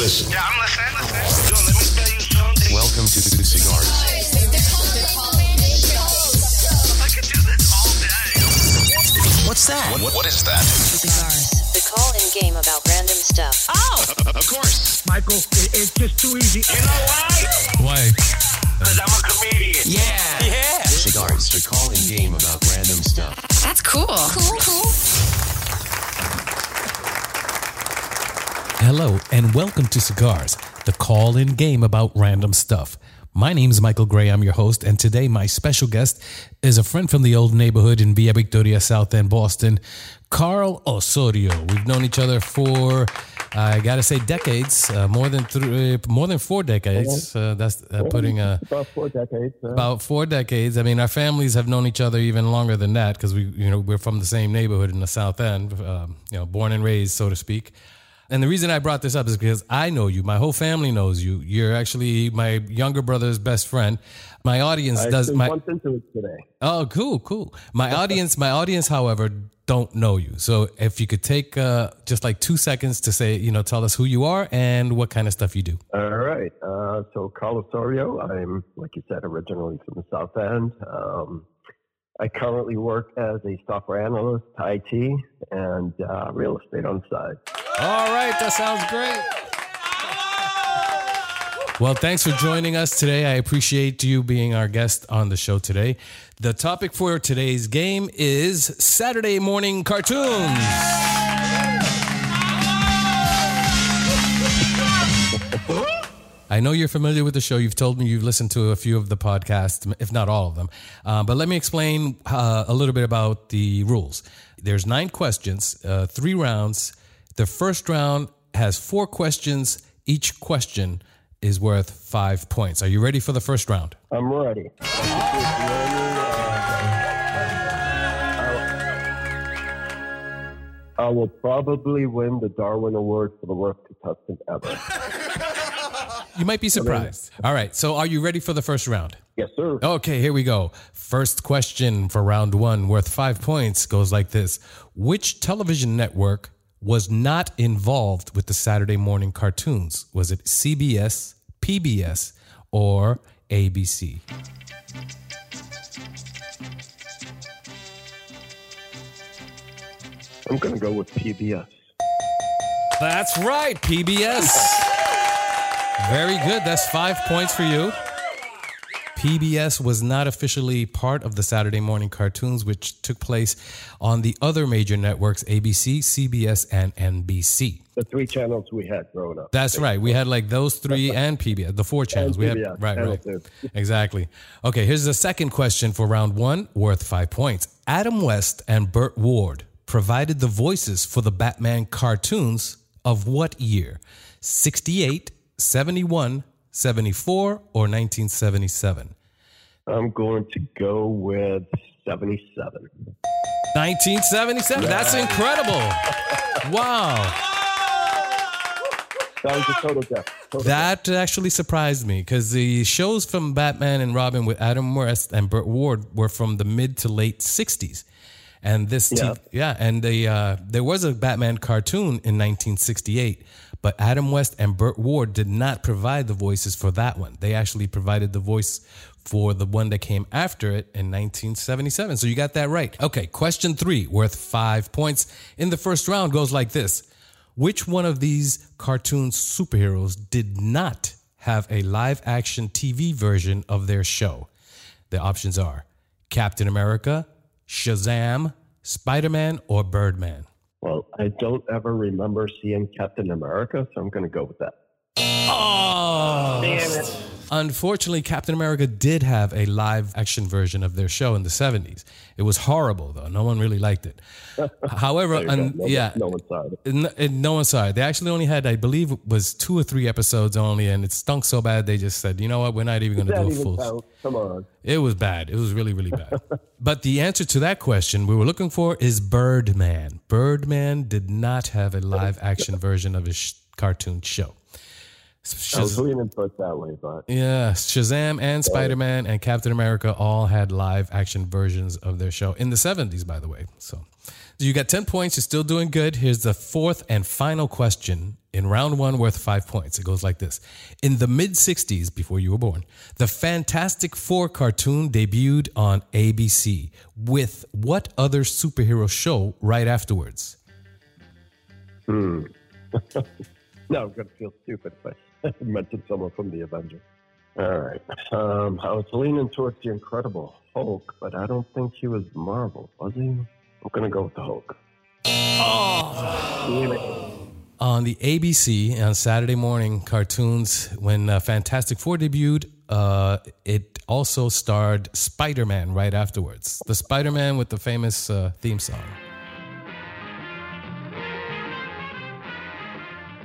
listen. Yeah, I'm listening. listening. Yo, let me tell you something. Welcome to the Cigars. I could do this all day. What's that? What, what is that? Cigars. The call-in game about random stuff. Oh! Of course. Michael, it, it's just too easy. You know why? Why? Because I'm a comedian. Yeah. Yeah. Cigars, the call-in game about random stuff. That's cool. Cool, cool. Hello, and welcome to Cigars, the call in game about random stuff. My name is Michael Gray. I'm your host, and today my special guest is a friend from the old neighborhood in Villa Victoria, South End, Boston, Carl Osorio. We've known each other for, I gotta say, decades, uh, more than three, more than four decades. Uh, that's uh, putting a about four decades. Uh, about four decades. I mean, our families have known each other even longer than that because we, you know, we're from the same neighborhood in the South End, um, you know, born and raised, so to speak. And the reason I brought this up is because I know you. My whole family knows you. You're actually my younger brother's best friend. My audience I does my. bumped into it today. Oh, cool, cool. My audience, my audience, however, don't know you. So if you could take uh, just like two seconds to say, you know, tell us who you are and what kind of stuff you do. All right. Uh, so, Carlos Osorio. I'm, like you said, originally from the South End. Um, I currently work as a software analyst, IT, and uh, real estate on the side. All right, that sounds great. Well, thanks for joining us today. I appreciate you being our guest on the show today. The topic for today's game is Saturday morning cartoons. I know you're familiar with the show. You've told me you've listened to a few of the podcasts, if not all of them. Uh, but let me explain uh, a little bit about the rules. There's nine questions, uh, three rounds. The first round has four questions. Each question is worth five points. Are you ready for the first round? I'm ready. I will probably win the Darwin Award for the worst contestant ever. You might be surprised. All right. So, are you ready for the first round? Yes, sir. Okay, here we go. First question for round one, worth five points, goes like this Which television network was not involved with the Saturday morning cartoons? Was it CBS, PBS, or ABC? I'm going to go with PBS. That's right, PBS. Very good. That's five points for you. PBS was not officially part of the Saturday morning cartoons, which took place on the other major networks ABC, CBS, and NBC. The three channels we had growing up. That's right. We had like those three and PBS, the four channels. We had PBS, right, right. Exactly. Okay, here's the second question for round one, worth five points. Adam West and Burt Ward provided the voices for the Batman cartoons of what year? 68, 71, 74, or 1977? I'm going to go with 77. 1977. That's incredible. Wow. That was a total guess. That actually surprised me because the shows from Batman and Robin with Adam West and Burt Ward were from the mid to late '60s, and this, Yeah. TV yeah, and they uh, there was a Batman cartoon in 1968, but Adam West and Burt Ward did not provide the voices for that one. They actually provided the voice for the one that came after it in 1977. So you got that right. Okay, question three, worth five points in the first round, goes like this. Which one of these cartoon superheroes did not have a live action TV version of their show? The options are Captain America, Shazam, Spider Man, or Birdman. Well, I don't ever remember seeing Captain America, so I'm going to go with that. Oh, Damn it. Unfortunately, Captain America did have a live action version of their show in the 70s. It was horrible, though. No one really liked it. However, un- No, yeah, no one saw it. No, no one saw it. They actually only had, I believe, it was two or three episodes only, and it stunk so bad they just said, you know what, we're not even going to do a full. count. Come on. It was bad. It was really, really bad. but the answer to that question we were looking for is Birdman. Birdman did not have a live action version of his sh- cartoon show. I was Shaz- leaning towards that way, but yeah, Shazam and Spider Man and Captain America all had live action versions of their show in the 70s, by the way. So You got 10 points. You're still doing good. Here's the fourth and final question in round one worth five points. It goes like this In the mid 60s, before you were born, the Fantastic Four cartoon debuted on ABC with what other superhero show right afterwards? Hmm. no, I'm going to feel stupid if I mention someone from the Avengers. All right. Um, I was leaning towards the Incredible Hulk, but I don't think he was Marvel, was he? I'm going to go with the Hulk. Damn it. On the ABC on Saturday morning cartoons, when uh, Fantastic Four debuted, uh, it also starred Spider Man right afterwards. The Spider Man with the famous uh, theme song.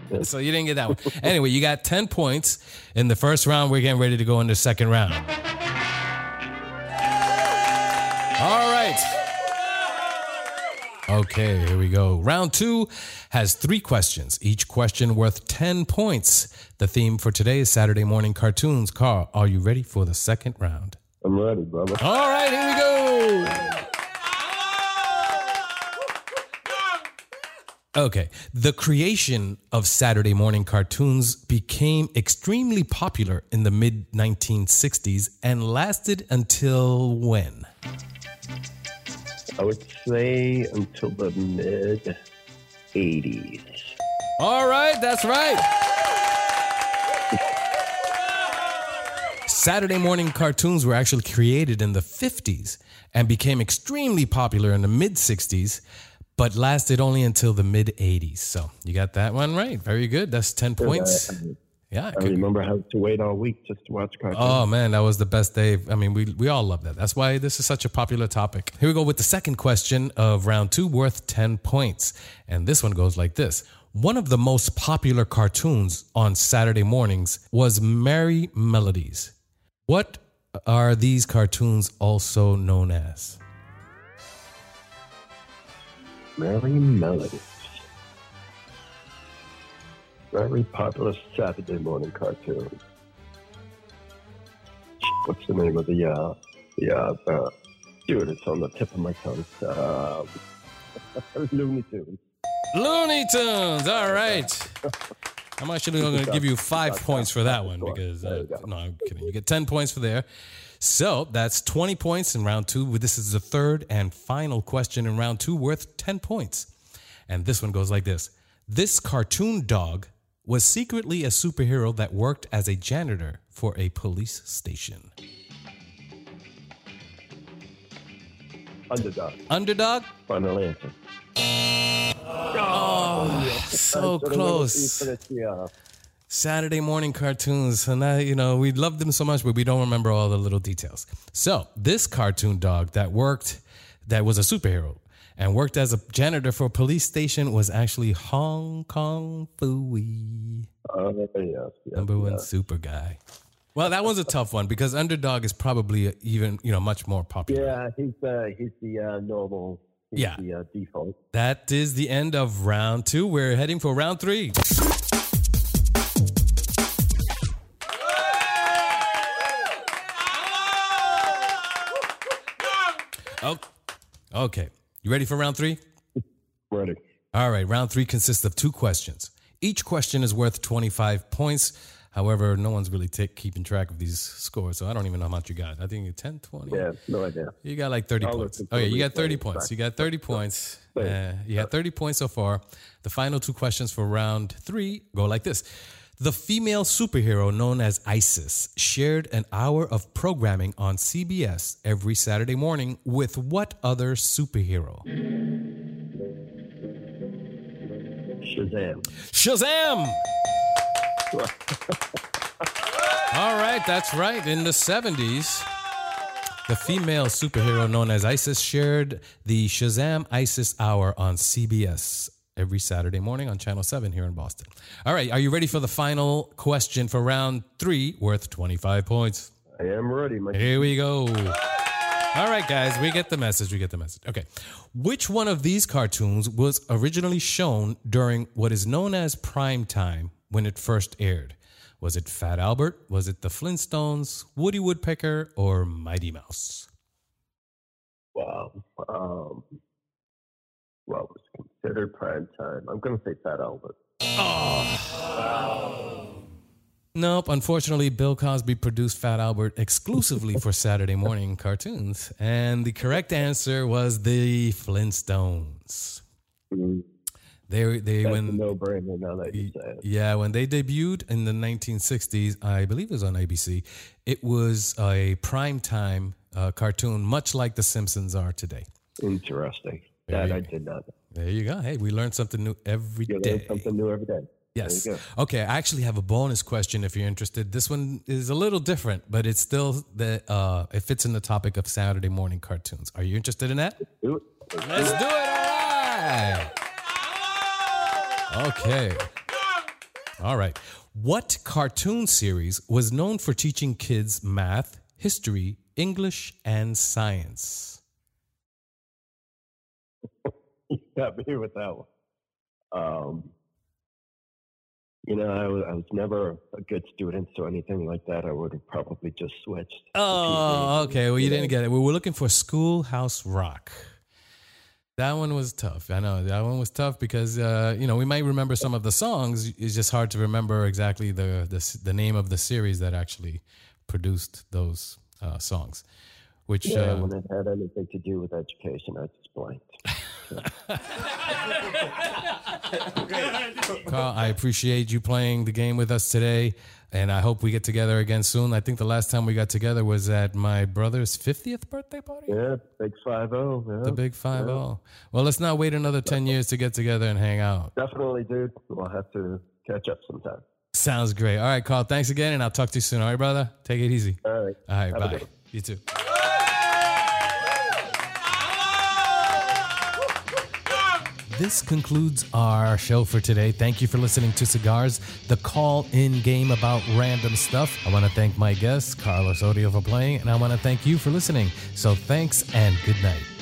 So you didn't get that one. Anyway, you got 10 points in the first round. We're getting ready to go into the second round. All right. Okay, here we go. Round two has three questions, each question worth 10 points. The theme for today is Saturday morning cartoons. Carl, are you ready for the second round? I'm ready, brother. All right, here we go. Okay. The creation of Saturday morning cartoons became extremely popular in the mid 1960s and lasted until when? I would say until the mid 80s. All right, that's right. Saturday morning cartoons were actually created in the 50s and became extremely popular in the mid 60s, but lasted only until the mid 80s. So you got that one right. Very good. That's 10 points. Yeah. I good. remember having to wait all week just to watch cartoons. Oh man, that was the best day. I mean, we we all love that. That's why this is such a popular topic. Here we go with the second question of round two, worth ten points, and this one goes like this: One of the most popular cartoons on Saturday mornings was Merrie Melodies. What are these cartoons also known as? Merrie Melodies. Very popular Saturday morning cartoon. What's the name of the, uh, the, uh, uh, dude, it's on the tip of my tongue. Uh, Looney Tunes. Looney Tunes. All right. I'm actually going to give you five points for that one because uh, no, I'm kidding. You get ten points for there. So that's 20 points in round two. This is the third and final question in round two, worth 10 points. And this one goes like this: This cartoon dog was secretly a superhero that worked as a janitor for a police station. Underdog. Underdog. Final answer. Oh, So close. Saturday morning cartoons, and I, you know, we loved them so much, but we don't remember all the little details. So this cartoon dog that worked, that was a superhero and worked as a janitor for a police station was actually Hong Kong Phooey, Uh, yes, yes, number one super guy. Well, that was a tough one because Underdog is probably even, you know, much more popular. Yeah, he's uh, he's the uh, normal. He's Yeah. the uh, default. That is the end of round two. We're heading for round three. Okay. You ready for round three? Ready. All right. Round three consists of two questions. Each question is worth 25 points. However, no one's really take, keeping track of these scores, so I don't even know how much you got. I think you're 10, 20. Yeah, no idea. You got like 30 I'll points. Okay, you got 30 replay. points. You got 30 points. Uh, you got 30 points so far. The final two questions for round three go like this The female superhero known as Isis shared an hour of programming on CBS every Saturday morning with what other superhero? Shazam. Shazam! All right, that's right. In the 70s, the female superhero known as Isis shared the Shazam Isis Hour on CBS every Saturday morning on Channel 7 here in Boston. All right, are you ready for the final question for round three, worth 25 points? I am ready. My Here we go. All right, guys, we get the message. We get the message. Okay. Which one of these cartoons was originally shown during what is known as prime time when it first aired? Was it Fat Albert? Was it the Flintstones, Woody Woodpecker, or Mighty Mouse? wow. Um, was considered prime time. I'm going to say Fat Albert. Nope. Unfortunately, Bill Cosby produced Fat Albert exclusively for Saturday morning cartoons. And the correct answer was the Flintstones. Mm, They, they, That's when, no-brainer now that you say it. Yeah, when they debuted in the 1960s, I believe it was on ABC, it was a primetime uh, cartoon, much like The Simpsons are today. Interesting. That I did not know. There you go. Hey, we learn something new every You day. learn something new every day. Yes. Okay, I actually have a bonus question if you're interested. This one is a little different, but it's still the uh, it fits in the topic of Saturday morning cartoons. Are you interested in that? Do it. Let's do it. All right. Okay. All right. What cartoon series was known for teaching kids math, history, English, and science? You got me with that one. Um, you know, I was, I was never a good student, so anything like that, I would have probably just switched. Oh, okay. Well, you didn't get it. We were looking for Schoolhouse Rock. That one was tough. I know that one was tough because uh, you know we might remember some of the songs. It's just hard to remember exactly the the, the name of the series that actually produced those uh, songs. Which Yeah, uh, when it had anything to do with education, I Carl, I appreciate you playing the game with us today, and I hope we get together again soon. I think the last time we got together was at my brother's fiftieth birthday party. Yeah, big five zero. Yeah, The big five zero. Well, let's not wait another ten years to get together and hang out. definitely, dude. We'll have to catch up sometime. Sounds great. All right, Carl. Thanks again, and I'll talk to you soon. All right, brother. Take it easy. All right. All right, Have bye. You too. This concludes our show for today. Thank you for listening to Cigars, the call in game about random stuff. I want to thank my guest, Carlos Osorio, for playing, and I want to thank you for listening. So thanks and good night.